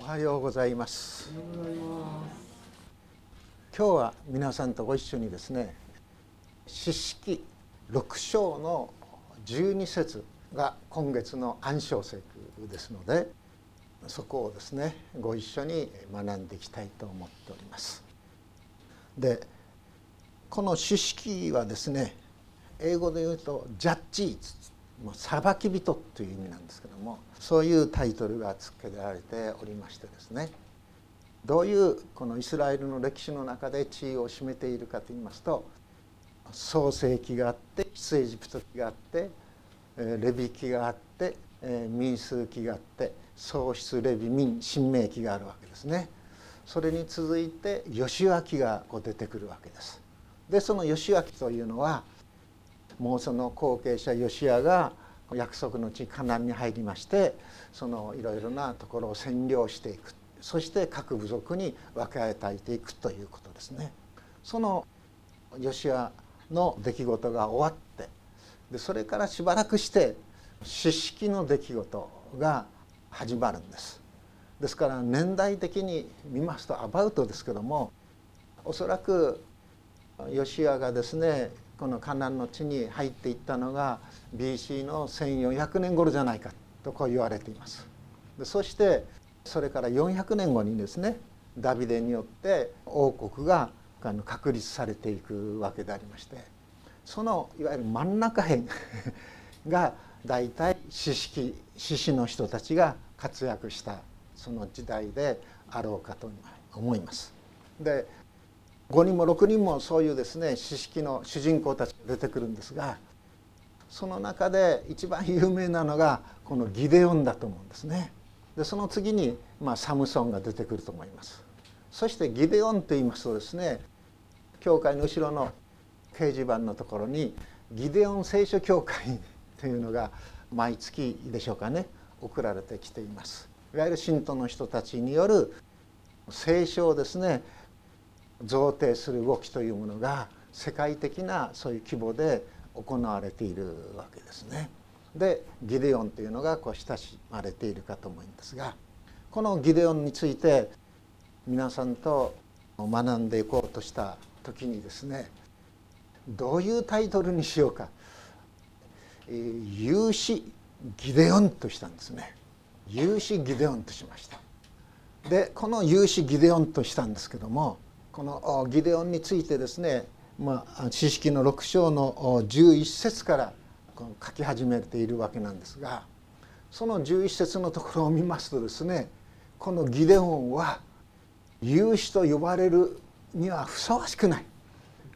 おはようございます。今日は皆さんとご一緒にですね四式六章の12節が今月の暗唱聖句ですのでそこをですねご一緒に学んでいきたいと思っております。でこの四式はですね英語で言うとジャッジーズ。もう裁き人という意味なんですけどもそういうタイトルが付けられておりましてですねどういうこのイスラエルの歴史の中で地位を占めているかといいますと創世記があって出エジプト記があってレビ記があって民数記があって創出レビ民神明記があるわけですね。それに続いて義明がこう出てくるわけです。でその義明というのはもうその後継者ヨシアが約束の地カナンに入りましてそのいろいろなところを占領していくそして各部族に分け与えていくということですね。そのヨシアの出来事が終わってでそれからしばらくして四式の出来事が始まるんです。ですから年代的に見ますとアバウトですけどもおそらくヨシアがですねこのカナンの地に入っていったのが BC の1400年頃じゃないかとこう言われています。でそしてそれから400年後にですねダビデによって王国が確立されていくわけでありましてそのいわゆる真ん中辺が大体知識志士の人たちが活躍したその時代であろうかと思います。で5人も6人もそういうですね知識の主人公たちが出てくるんですがその中で一番有名なのがこのギデオンだと思うんですね。でその次に、まあ、サムソンが出てくると思います。そしてギデオンと言いますとですね教会の後ろの掲示板のところにギデオン聖書協会というのが毎月でしょうかね送られてきています。いわゆる信徒の人たちによる聖書をですね贈呈する動きというものが世界的なそういう規模で行われているわけですね。でギデオンというのがこう親しまれているかと思うんですがこのギデオンについて皆さんと学んでいこうとした時にですねどういうタイトルにしようか「有志ギデオン」としたんですね。有志ギデオンとしました。でこの有志ギデオンとしたんですけどもこのギデオンについてですねまあ、知識の6章の11節から書き始めているわけなんですがその11節のところを見ますとですねこのギデオンは勇士と呼ばれるにはふさわしくない。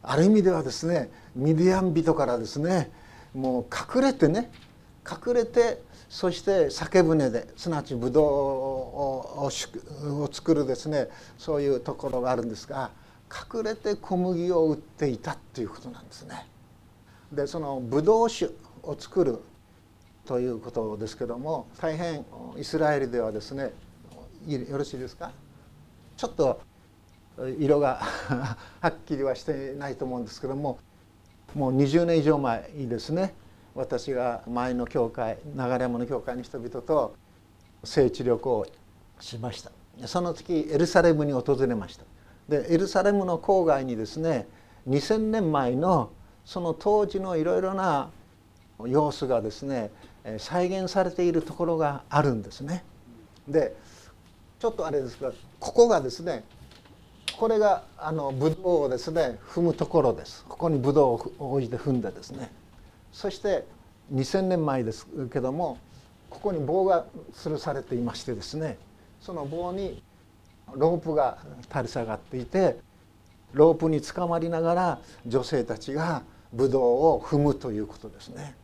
ある意味ではですねミディアン人からですねもう隠れてね隠れてそして酒舟ですなわちブドウを作るですねそういうところがあるんですが隠れて小麦を売っていたっていうことなんですね。でそのブドウ酒を作るということですけども大変イスラエルではですねよろしいですか？ちょっと色が はっきりはしてないと思うんですけどももう20年以上前にですね私が前の教会流山の教会の人々と聖地旅行をしました。その時エルサレムに訪れました。でエルサレムの郊外にですね2,000年前のその当時のいろいろな様子がですね再現されているところがあるんですね。でちょっとあれですがここがですねこれがあのブドウをですね踏むところです。ここにブドウを置いて踏んでですね。そして2,000年前ですけどもここに棒が吊るされていましてですねその棒にロープが垂れ下がっていてロープにつかまりながら女性たちがブドウを踏むということですね。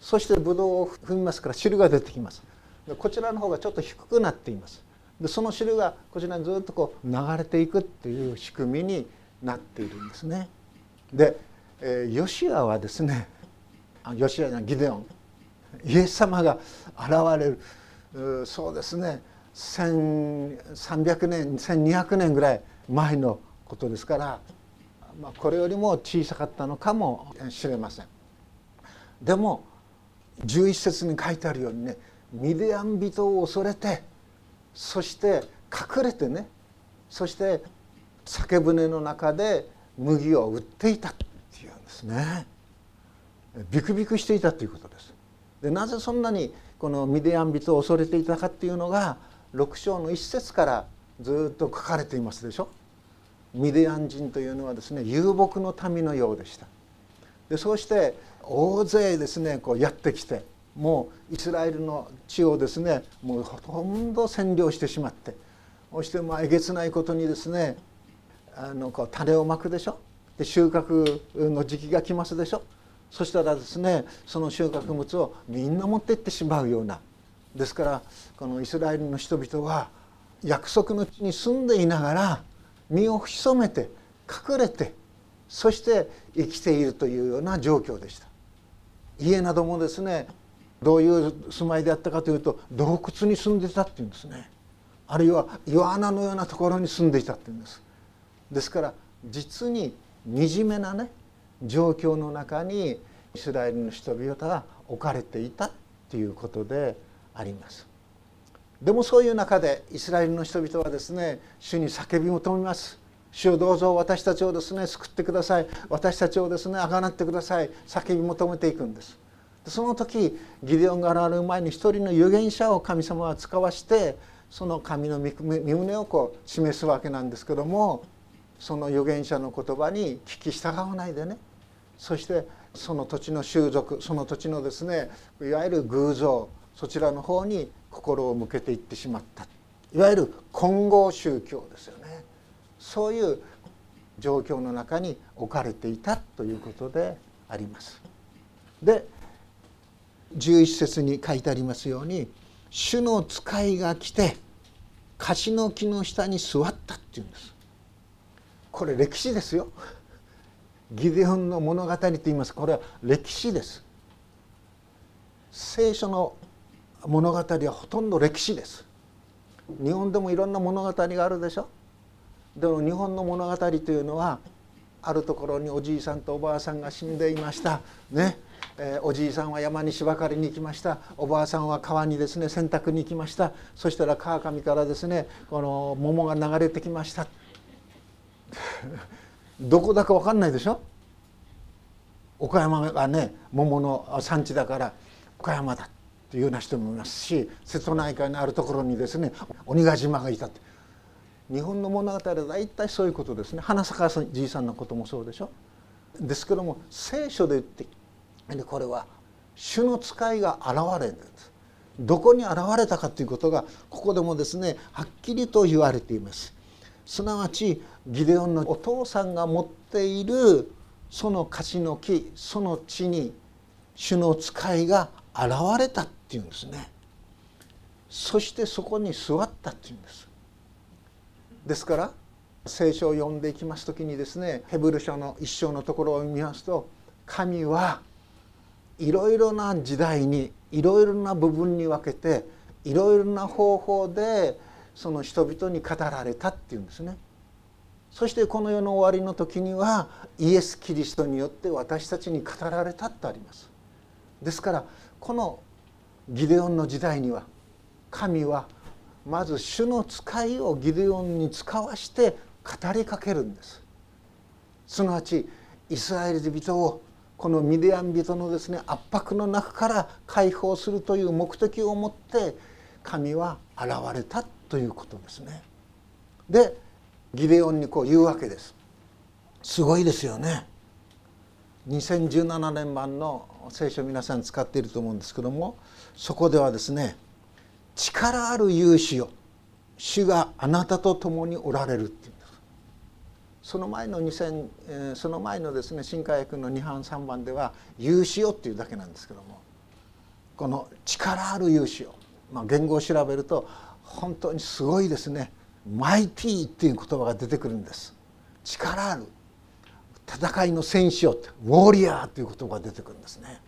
そしてブドウを踏みますから汁が出てきます。でこちらの方がちょっと低くなっています。でその汁がこちらにずっとこう流れていくっていう仕組みになっているんですね。で、えー、ヨシアはですねヨシアじゃギデオンイエス様が現れる。そうですね。1300年1200年ぐらい前のことですから、まあ、これよりも小さかったのかもしれません。でも11節に書いてあるようにねミディアン人を恐れてそして隠れてねそして酒舟の中で麦を売っていたっていうんですね。ビクビクしていたということです。でなぜそんなにこのミディアン人を恐れていたかっていうのが6章の一節からずっと書かれていますでしょ。ミディアン人というのはですね遊牧の民のようでした。でそうして大勢ですねこうやってきてもうイスラエルの地をですねもうほとんど占領してしまってそしてまあえげつないことにですねあのこう種をまくでしょ。で収穫の時期が来ますでしょ。そしたらですねその収穫物をみんな持っていってしまうような。ですからこのイスラエルの人々は約束の地に住んでいながら身を潜めて隠れてそして生きているというような状況でした。家などもですねどういう住まいであったかというと洞窟に住んでたっていうんですね。あるいは岩穴のようなところに住んでいたっていうんです。ですから実に惨めなね状況の中にイスラエルの人々が置かれていたということであります。でもそういう中でイスラエルの人々はですね主に叫び求めます。主をどうぞ私たちをですね救ってください。私たちをですねあがなってください。叫び求めていくんです。その時ギデオンが現れる前に一人の預言者を神様は使わしてその神の身胸をこう示すわけなんですけどもその預言者の言葉に聞き従わないでねそしてその土地の習俗その土地のですねいわゆる偶像そちらの方に心を向けていってしまったいわゆる混合宗教ですよねそういう状況の中に置かれていたということであります。で11節に書いてありますように「主の使いが来て樫の木の下に座った」っていうんです。これ歴史ですよ。ギデオンの物語と言います。これは歴史です。聖書の物語はほとんど歴史です。日本でもいろんな物語があるでしょ。でも日本の物語というのはあるところにおじいさんとおばあさんが死んでいました。ね。えー、おじいさんは山に芝刈りに行きました。おばあさんは川にですね洗濯に行きました。そしたら川上からですねこの桃が流れてきました。どこだか分かんないでしょ？岡山がね桃の産地だから岡山だというような人もいますし瀬戸内海のあるところにですね鬼ヶ島がいたって。日本の物語は大体そういうことですね。花咲かじいさんのこともそうでしょ？ですけども聖書で言ってこれは主の使いが現れるんです。どこに現れたかということがここでもですねはっきりと言われています。すなわちギデオンのお父さんが持っているその勝ちの木その地に主の使いが現れたっていうんですね。そしてそこに座ったっていうんです。ですから聖書を読んでいきます時にですねヘブル書の一章のところを見ますと神はいろいろな時代にいろいろな部分に分けていろいろな方法でその人々に語られたっていうんですね。そしてこの世の終わりの時にはイエス・キリストによって私たちに語られたとあります。ですからこのギデオンの時代には神はまず主の使いをギデオンに使わして語りかけるんですすなわちイスラエル人をこのミディアン人のですね圧迫の中から解放するという目的を持って神は現れたということですね。でギデオンにこう言うわけです。すごいですよね。2017年版の聖書皆さん使っていると思うんですけどもそこではですね「力ある勇士よ主があなたと共におられる」っていうんですその前の2000、えー、その前のですね新海訳の2版3番では「勇士よ」っていうだけなんですけどもこの「力ある勇士よ」まあ、言語を調べると本当にすごいですね「マイティー」っていう言葉が出てくるんです。力ある。戦いの戦士をウォーリアーという言葉が出てくるんですね。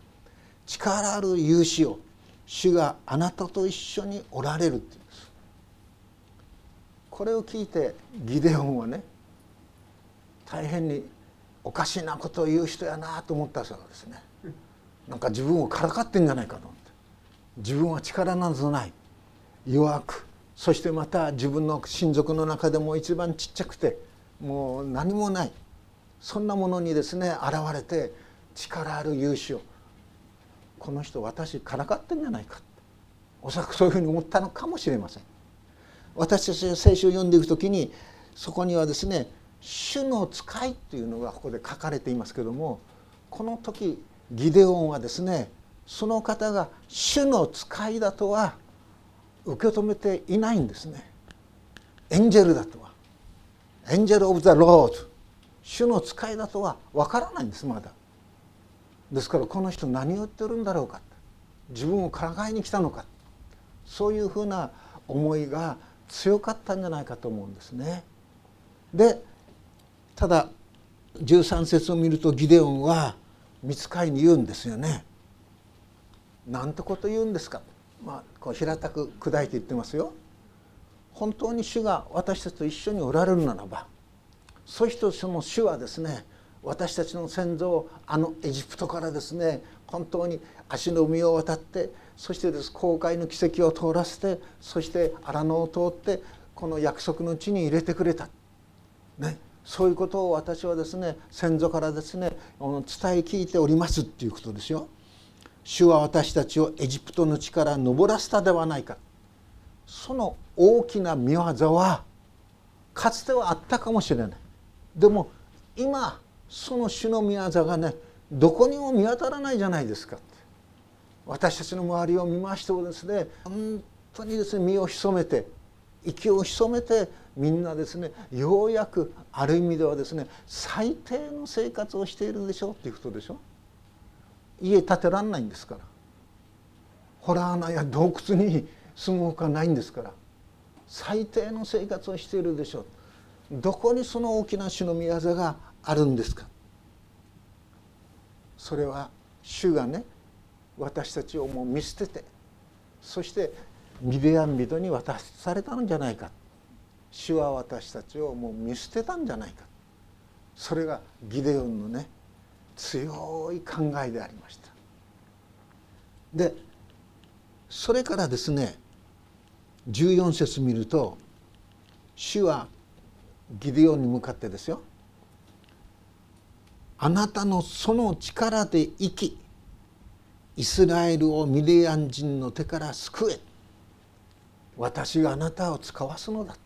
力ある勇士を主があなたと一緒におられるっていうんです。これを聞いてギデオンはね大変におかしなことを言う人やなと思ったそうですね。なんか自分をからかってんじゃないかと思って。自分は力などない。弱くそしてまた自分の親族の中でも一番ちっちゃくてもう何もないそんなものにですね現れて力ある勇士をこの人私からかってんじゃないかおそらくそういうふうに思ったのかもしれません。私たちが聖書を読んでいく時にそこにはですね「主の使い」というのがここで書かれていますけどもこの時ギデオンはですねその方が主の使いだとは受け止めていないんですね。エンジェルだとはエンジェル・オブ・ザ・ロード主の使いだとは分からないんですまだ。ですからこの人何を言ってるんだろうか自分をからかいに来たのかそういうふうな思いが強かったんじゃないかと思うんですね。でただ13節を見るとギデオンは見つかいに言うんですよね。なんてこと言うんですか。まあこう平たく砕いて言ってますよ。本当に主が私たちと一緒におられるならばそういう人その主はですね私たちの先祖をあのエジプトからですね本当に足の海を渡ってそしてです航海の奇跡を通らせてそして荒野を通ってこの約束の地に入れてくれた、ね、そういうことを私はですね先祖からですね伝え聞いておりますっていうことですよ。主は私たちをエジプトの地から登らせたではないか。その大きな見業はかつてはあったかもしれない。でも今その主の御業がねどこにも見当たらないじゃないですか。私たちの周りを見ましてもですね本当にですね身を潜めて息を潜めてみんなですねようやくある意味ではですね最低の生活をしているでしょうっていうことでしょ。家建てらんないんですから。ホラー穴や洞窟に住むほかないんですから。最低の生活をしているでしょう。どこにその大きな主の御業があるんですか。それは主がね私たちをもう見捨ててそしてミディアン人に渡されたんじゃないか。主は私たちをもう見捨てたんじゃないか。それがギデオンのね強い考えでありました。でそれからですね14節見ると主はギデオンに向かってですよ。あなたのその力で生きイスラエルをミディアン人の手から救え。私があなたを使わすのだって言うんですね。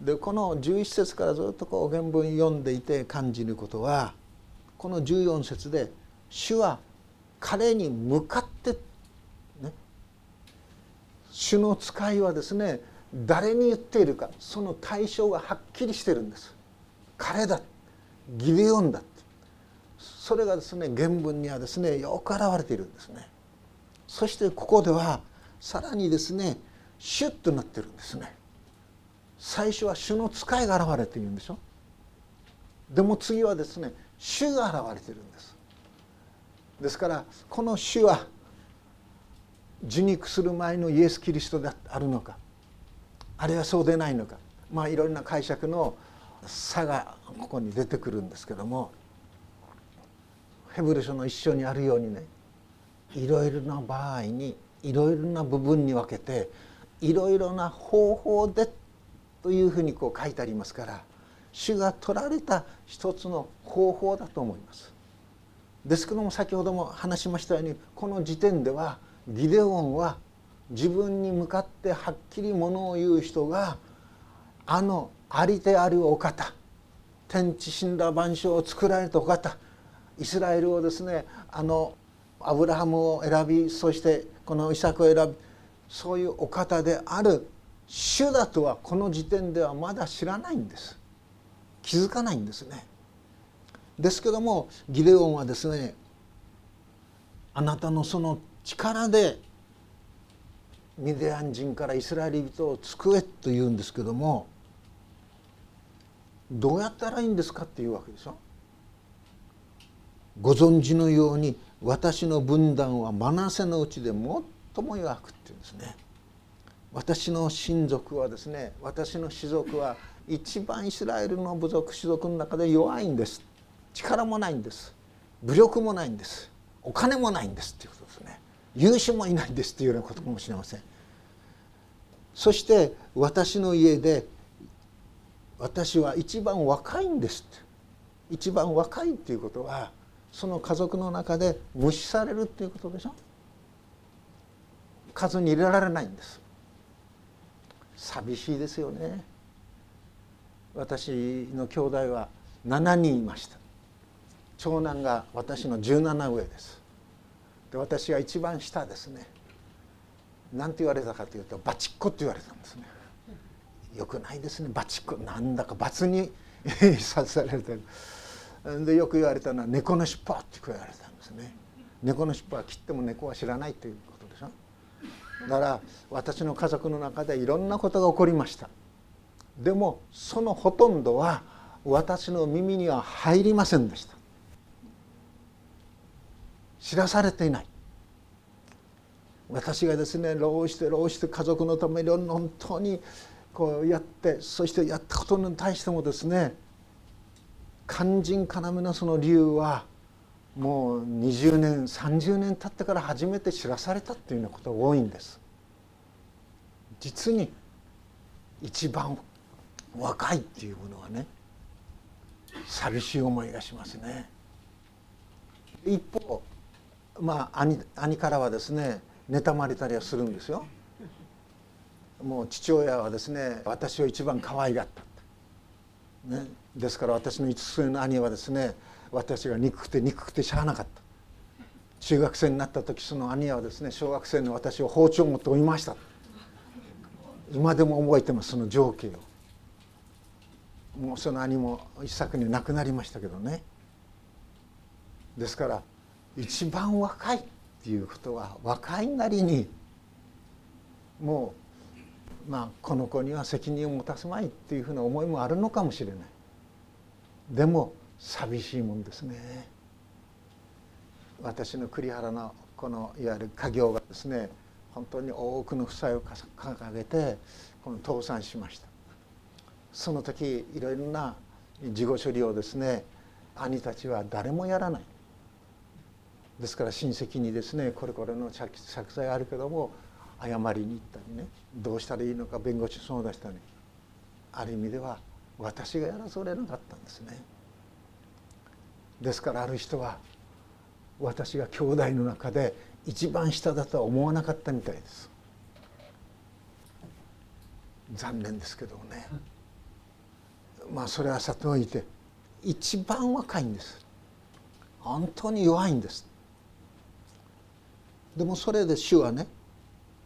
でこの11節からずっとこう原文読んでいて感じることはこの14節で主は彼に向かってね主の使いはですね誰に言っているかその対象がはっきりしてるんです。彼だギデオンだそれがですね原文にはですねよく表れているんですね。そしてここではさらにですね「主」となってるんですね。最初は主の使いが現れているんでしょ？でも次はですね主が現れているんです。ですからこの主は受肉する前のイエス・キリストであるのかあるいはそうでないのかまあいろいろな解釈の差がここに出てくるんですけどもヘブル書の一緒にあるようにねいろいろな場合にいろいろな部分に分けていろいろな方法でというふうにこう書いてありますから主が取られた一つの方法だと思います。ですけども先ほども話しましたようにこの時点ではギデオンは自分に向かってはっきりものを言う人があのありであるお方天地死んだ万象を作られたお方イスラエルをですねあのアブラハムを選びそしてこのイサクを選びそういうお方である主だとはこの時点ではまだ知らないんです気づかないんですねですけどもギデオンはですねあなたのその力でミディアン人からイスラエル人を救えと言うんですけどもどうやったらいいんですかっていうわけでしょ。ご存知のように私の分断はマナセのうちで最も弱くっていうんですね。私の親族はですね私の士族は一番イスラエルの部族士族の中で弱いんです。力もないんです。武力もないんです。お金もないんですっていうことですね。優秀もいないんですっていうようなことかもしれません。そして私の家で私は一番若いんですって。一番若いっていうことはその家族の中で無視されるっていうことでしょ。数に入れられないんです。寂しいですよね。私の兄弟は7人いました。長男が私の17上です。で私が一番下ですね。何て言われたかというとバチッコって言われたんですね。よくないですね。バチッコ。なんだか罰に させられてる。でよく言われたのは猫の尻尾って言われたんですね。猫の尻尾は切っても猫は知らないという。ことでしょだから私の家族の中でいろんなことが起こりました。でもそのほとんどは私の耳には入りませんでした。知らされていない。私がですね労して労して家族のために本当にこうやってそしてやったことに対してもですね肝心要のその理由はもう20年30年経ってから初めて知らされたっていうようなことが多いんです。実に一番若いっていうものはね寂しい思いがしますね。一方まあ兄兄からはですね妬まれたりはするんですよ。もう父親はですね私を一番可愛がった、ね、ですから私の5つ上の兄はですね私が憎くて憎くてしゃあなかった。中学生になった時その兄はですね小学生の私を包丁を持って追いました。今でも覚えてますその情景を。もうその兄も一昨年亡くなりましたけどね。ですから一番若いっていうことは若いなりにもうまあこの子には責任を持たせまいっていうふうな思いもあるのかもしれない。でも寂しいもんですね。私の栗原のこのいわゆる家業がですね本当に多くの負債を掲げてこの倒産しました。その時いろいろな事後処理をですね兄たちは誰もやらない。ですから親戚にですねこれこれの借財あるけども謝りに行ったりねどうしたらいいのか弁護士相談したりある意味では私がやらされなかったんですね。ですからある人は私が兄弟の中で一番下だとは思わなかったみたいです。残念ですけどね。まあそれはさておいて一番若いんです。本当に弱いんです。でもそれで主はね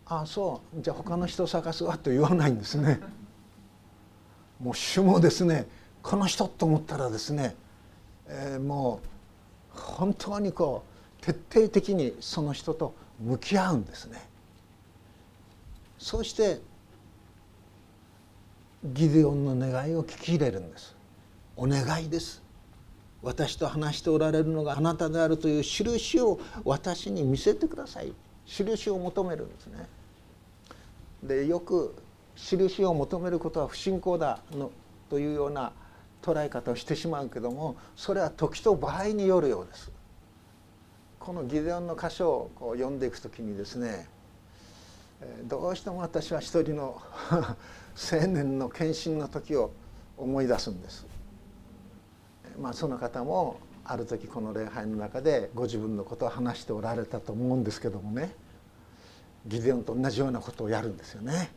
ああそうじゃあ他の人探すわと言わないんですね。もう主もですねこの人と思ったらですねえー、もう本当にこう徹底的にその人と向き合うんですね。そしてギデオンの願いを聞き入れるんです。お願いです。私と話しておられるのがあなたであるという印を私に見せてください印を求めるんですね。でよく印を求めることは不信仰だのというような捉え方をしてしまうけどもそれは時と場合によるようです。このギデオンの箇所をこう読んでいく時にですねどうしても私は一人の 青年の献身の時を思い出すんです。まあ、その方もある時この礼拝の中でご自分のことを話しておられたと思うんですけどもねギデオンと同じようなことをやるんですよね。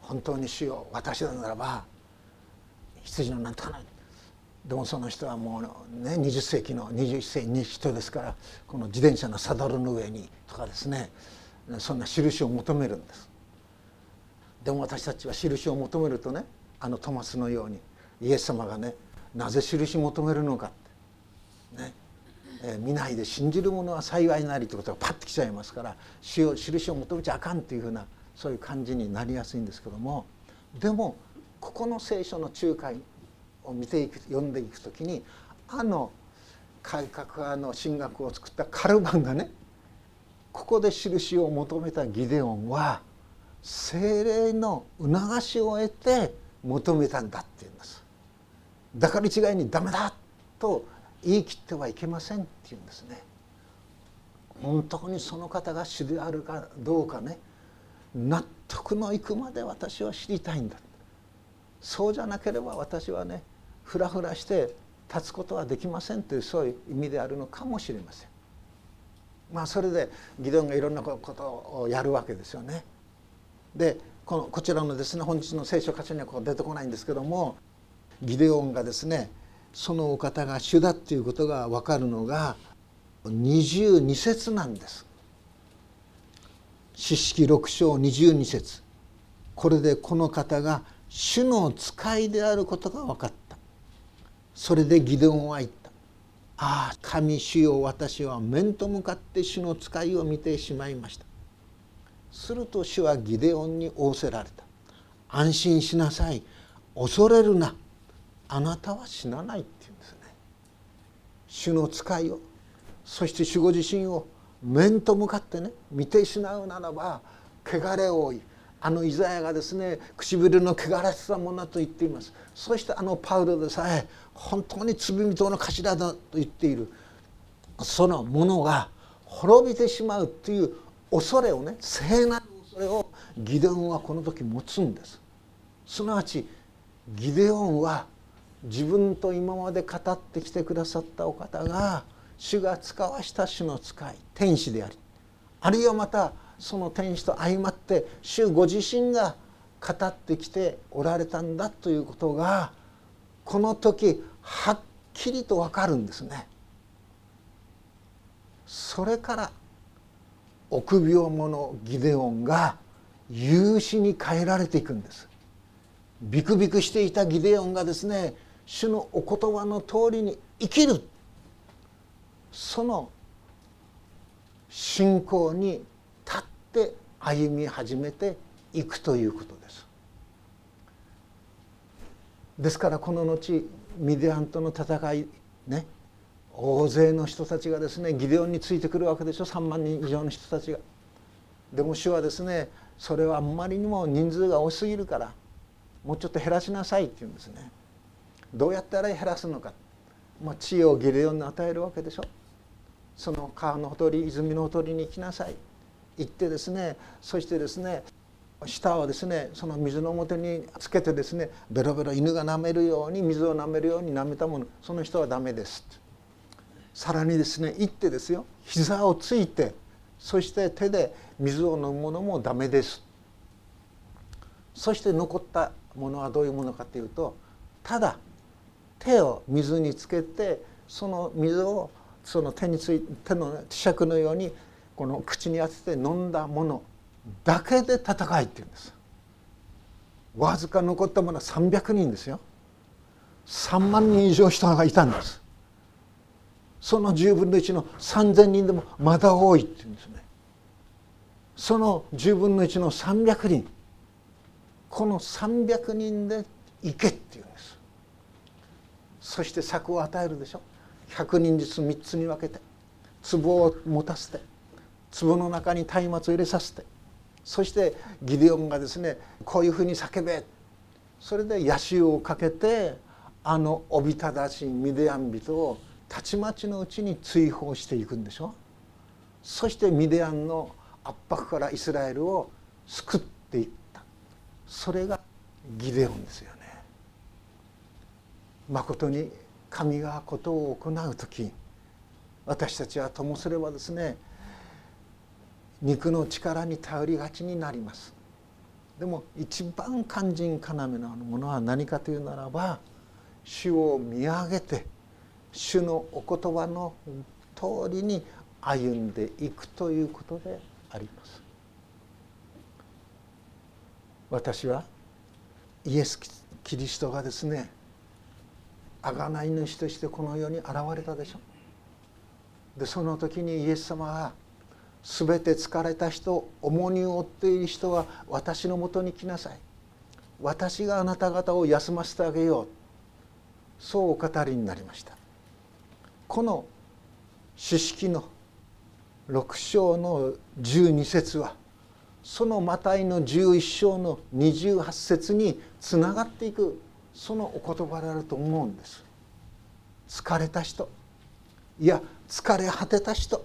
本当に主よ私ならば羊のなんとかないでもその人はもうね20世紀の21世紀の人ですからこの自転車のサドルの上にとかですねそんな印を求めるんです。でも私たちは印を求めるとねあのトマスのようにイエス様がねなぜ印求めるのかってねえー、見ないで信じる者は幸いなりということがパッときちゃいますから印を求めちゃあかんっていうふうなそういう感じになりやすいんですけどもでもここの聖書の仲介を見ていく読んでいく時にあの改革派の神学を作ったカルバンがねここで印を求めたギデオンは精霊の促しを得て求めたんだって言うんです。だから一概にダメだと言い切ってはいけませんって言うんですね。本当にその方が主であるかどうかね納得の行くまで私は知りたいんだそうじゃなければ私はねふらふらして立つことはできませんというそういう意味であるのかもしれません。まあそれでギデオンがいろんなことをやるわけですよね。でこのこちらのですね本日の聖書箇所にはこう出てこないんですけどもギデオンがですねそのお方が主だっていうことが分かるのが22節なんです。四式六章22節これでこの方が主の使いであることが分かった。それでギデオンは言った「ああ神主よ私は面と向かって主の使いを見てしまいました」すると主はギデオンに仰せられた「安心しなさい。恐れるな。あなたは死なない」って言うんですね。主の使いを。そして主ご自身を面と向かってね見てしまうならば汚れ多いあのイザヤがですね唇の汚らしさもなと言っています。そしてあのパウロでさえ本当に罪人の頭だと言っている。そのものが滅びてしまうという恐れをね聖なる恐れをギデオンはこの時持つんです。すなわちギデオンは自分と今まで語ってきてくださったお方が主が使わした主の使い天使でありあるいはまたその天使と相まって主ご自身が語ってきておられたんだということがこの時はっきりと分かるんですね。それから臆病者ギデオンが勇士に変えられていくんです。ビクビクしていたギデオンがですね主のお言葉の通りに生きるその信仰にって歩み始めていくということです。ですからこの後ミディアンとの戦いね大勢の人たちがですねギデオンについてくるわけでしょ3万人以上の人たちが。でも主はですねそれはあんまりにも人数が多すぎるからもうちょっと減らしなさいって言うんですね。どうやったら減らすのか、まあ、知恵をギデオンに与えるわけでしょ。その川のほとり泉のほとりに行きなさい。行ってですねそしてですね舌をですねその水の表につけてですねベロベロ犬が舐めるように水を舐めるように舐めたものその人はダメです。さらにですね行ってですよ膝をついてそして手で水を飲むものもダメです。そして残ったものはどういうものかというとただ手を水につけてその水をその手につい手の磁石のようにこの口に当てて飲んだものだけで戦いっていうんです。わずか残ったものは300人ですよ。3万人以上人がいたんです。その10分の1の3,000人でもまだ多いっていうんですね。その10分の1の300人。この300人で行けっていうんです。そして策を与えるでしょ。100人ずつ3つに分けて。壺を持たせて。壺の中に松明を入れさせてそしてギデオンがですねこういうふうに叫べ。それで野襲をかけてあのおびただしいミディアン人をたちまちのうちに追放していくんでしょ。そしてミディアンの圧迫からイスラエルを救っていった。それがギデオンですよね。まことに神がことを行う時私たちはともすればですね肉の力に頼りがちになります。でも一番肝心要なものは何かというならば主を見上げて主のお言葉の通りに歩んでいくということであります。私はイエス・キリストがですね贖い主としてこの世に現れたでしょ。でその時にイエス様はすべて疲れた人重荷を負っている人は私のもとに来なさい。私があなた方を休ませてあげよう。そうお語りになりました。この詩式の6章の12節はそのマタイの11章の28節につながっていくそのお言葉であると思うんです。疲れた人。いや疲れ果てた人。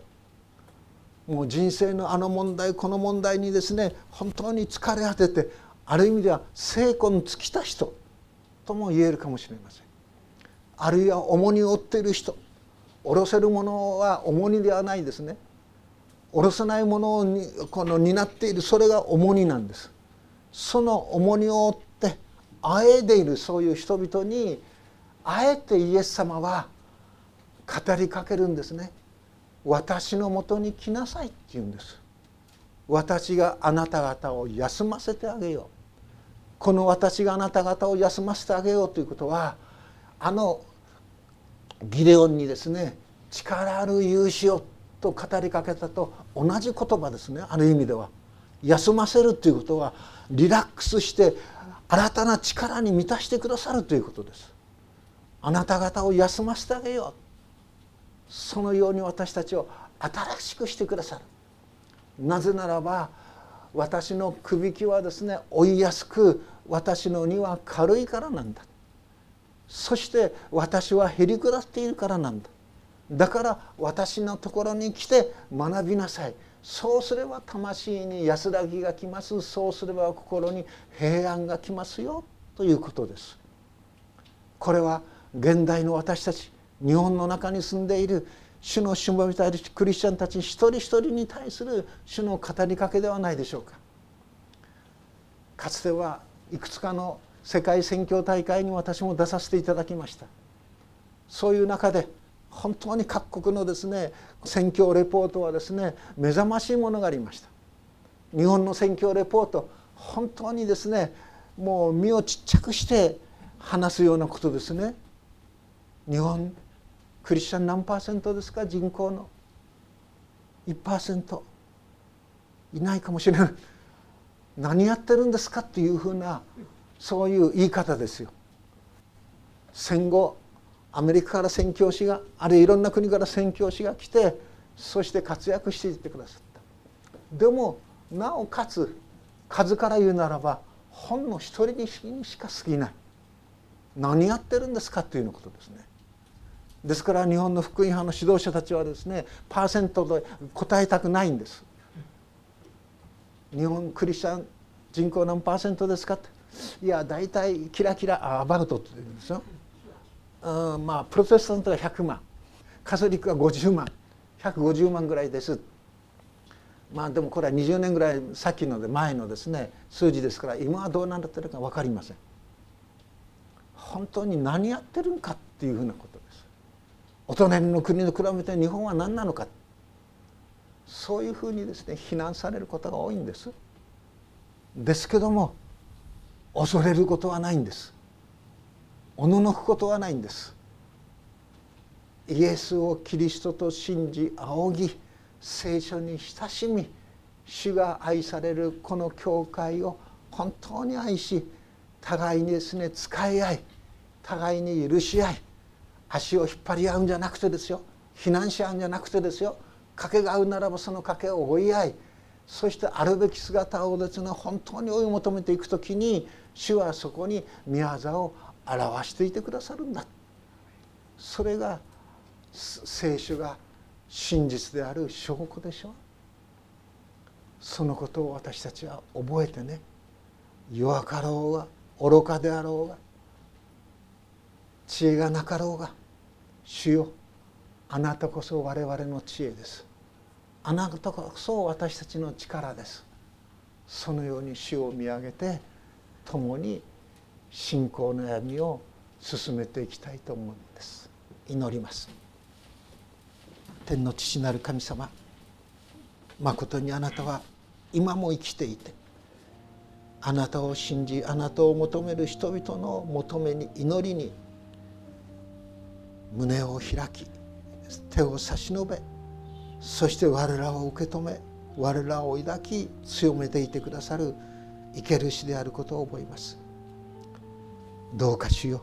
もう人生のあの問題この問題にですね本当に疲れ果ててある意味では精魂尽きた人とも言えるかもしれません。あるいは重荷を負っている人下ろせるものは重荷ではないですね。下ろせないものをにこの担っているそれが重荷なんです。その重荷を負ってあえでいるそういう人々にあえてイエス様は語りかけるんですね。私のもとに来なさいって言うんです。私があなた方を休ませてあげよう。この私があなた方を休ませてあげようということはあのギデオンにですね力ある勇士をと語りかけたと同じ言葉ですね。ある意味では。休ませるということはリラックスして新たな力に満たしてくださるということです。あなた方を休ませてあげよう。そのように私たちを新しくしてくださる。なぜならば私のくびきはですね追いやすく私の荷は軽いからなんだ。そして私はへり下っているからなんだ。だから私のところに来て学びなさい。そうすれば魂に安らぎがきます。そうすれば心に平安がきますよ。ということです。これは現代の私たち日本の中に住んでいる主のしもべたいクリスチャンたち一人一人に対する主の語りかけではないでしょうか。かつてはいくつかの世界宣教大会に私も出させていただきました。そういう中で本当に各国のですね宣教レポートはですね目覚ましいものがありました。日本の宣教レポート本当にですねもう身をちっちゃくして話すようなことですね。日本クリスチャン何パーセントですか？人口の。1%いないかもしれない。何やってるんですかっていうふうなそういう言い方ですよ。戦後アメリカから宣教師があるいはいろんな国から宣教師が来てそして活躍していってくださった。でもなおかつ数から言うならばほんの一人にしか過ぎない。何やってるんですかというようなことですね。ですから日本の福音派の指導者たちはですねパーセントで答えたくないんです日本クリスチャン人口何パーセントですかっていや大体キラキラアバウトって言うんですよ。うんまあプロテスタントが100万カトリックが50万150万ぐらいです。まあでもこれは20年ぐらい先ので前のですね数字ですから今はどうなってるか分かりません。本当に何やってるんかっていうふうなこと。お隣の国と比べて日本は何なのか。そういうふうにですね非難されることが多いんです。ですけども恐れることはないんです。おののくことはないんです。イエスをキリストと信じ仰ぎ聖書に親しみ主が愛されるこの教会を本当に愛し互いにですね使い合い互いに許し合い足を引っ張り合うんじゃなくてですよ。避難し合うんじゃなくてですよ。賭けが合うならばその賭けを追い合い。そしてあるべき姿をですね本当に追い求めていく時に主はそこに宮沢を表していてくださるんだ。それが聖書が真実である証拠でしょ。そのことを私たちは覚えてね。弱かろうが愚かであろうが知恵がなかろうが主よあなたこそ我々の知恵です。あなたこそ私たちの力です。そのように主を見上げて共に信仰の闇を進めていきたいと思うんです。祈ります。天の父なる神様まことにあなたは今も生きていてあなたを信じあなたを求める人々の求めに祈りに胸を開き手を差し伸べそして我らを受け止め我らを抱き強めていてくださる生ける死であることを覚えます。どうかしよ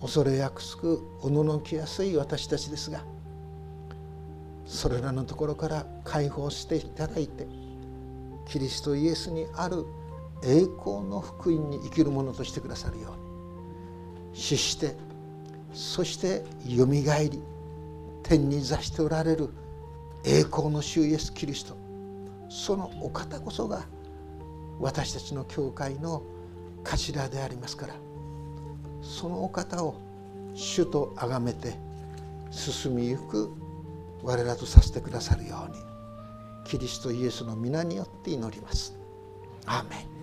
う恐れやくすくおののきやすい私たちですがそれらのところから解放していただいてキリストイエスにある栄光の福音に生きるものとしてくださるように死してそしてよみがえり天に座しておられる栄光の主イエス・キリストそのお方こそが私たちの教会の頭でありますからそのお方を主と崇めて進みゆく我らとさせてくださるようにキリストイエスの皆によって祈ります。アーメン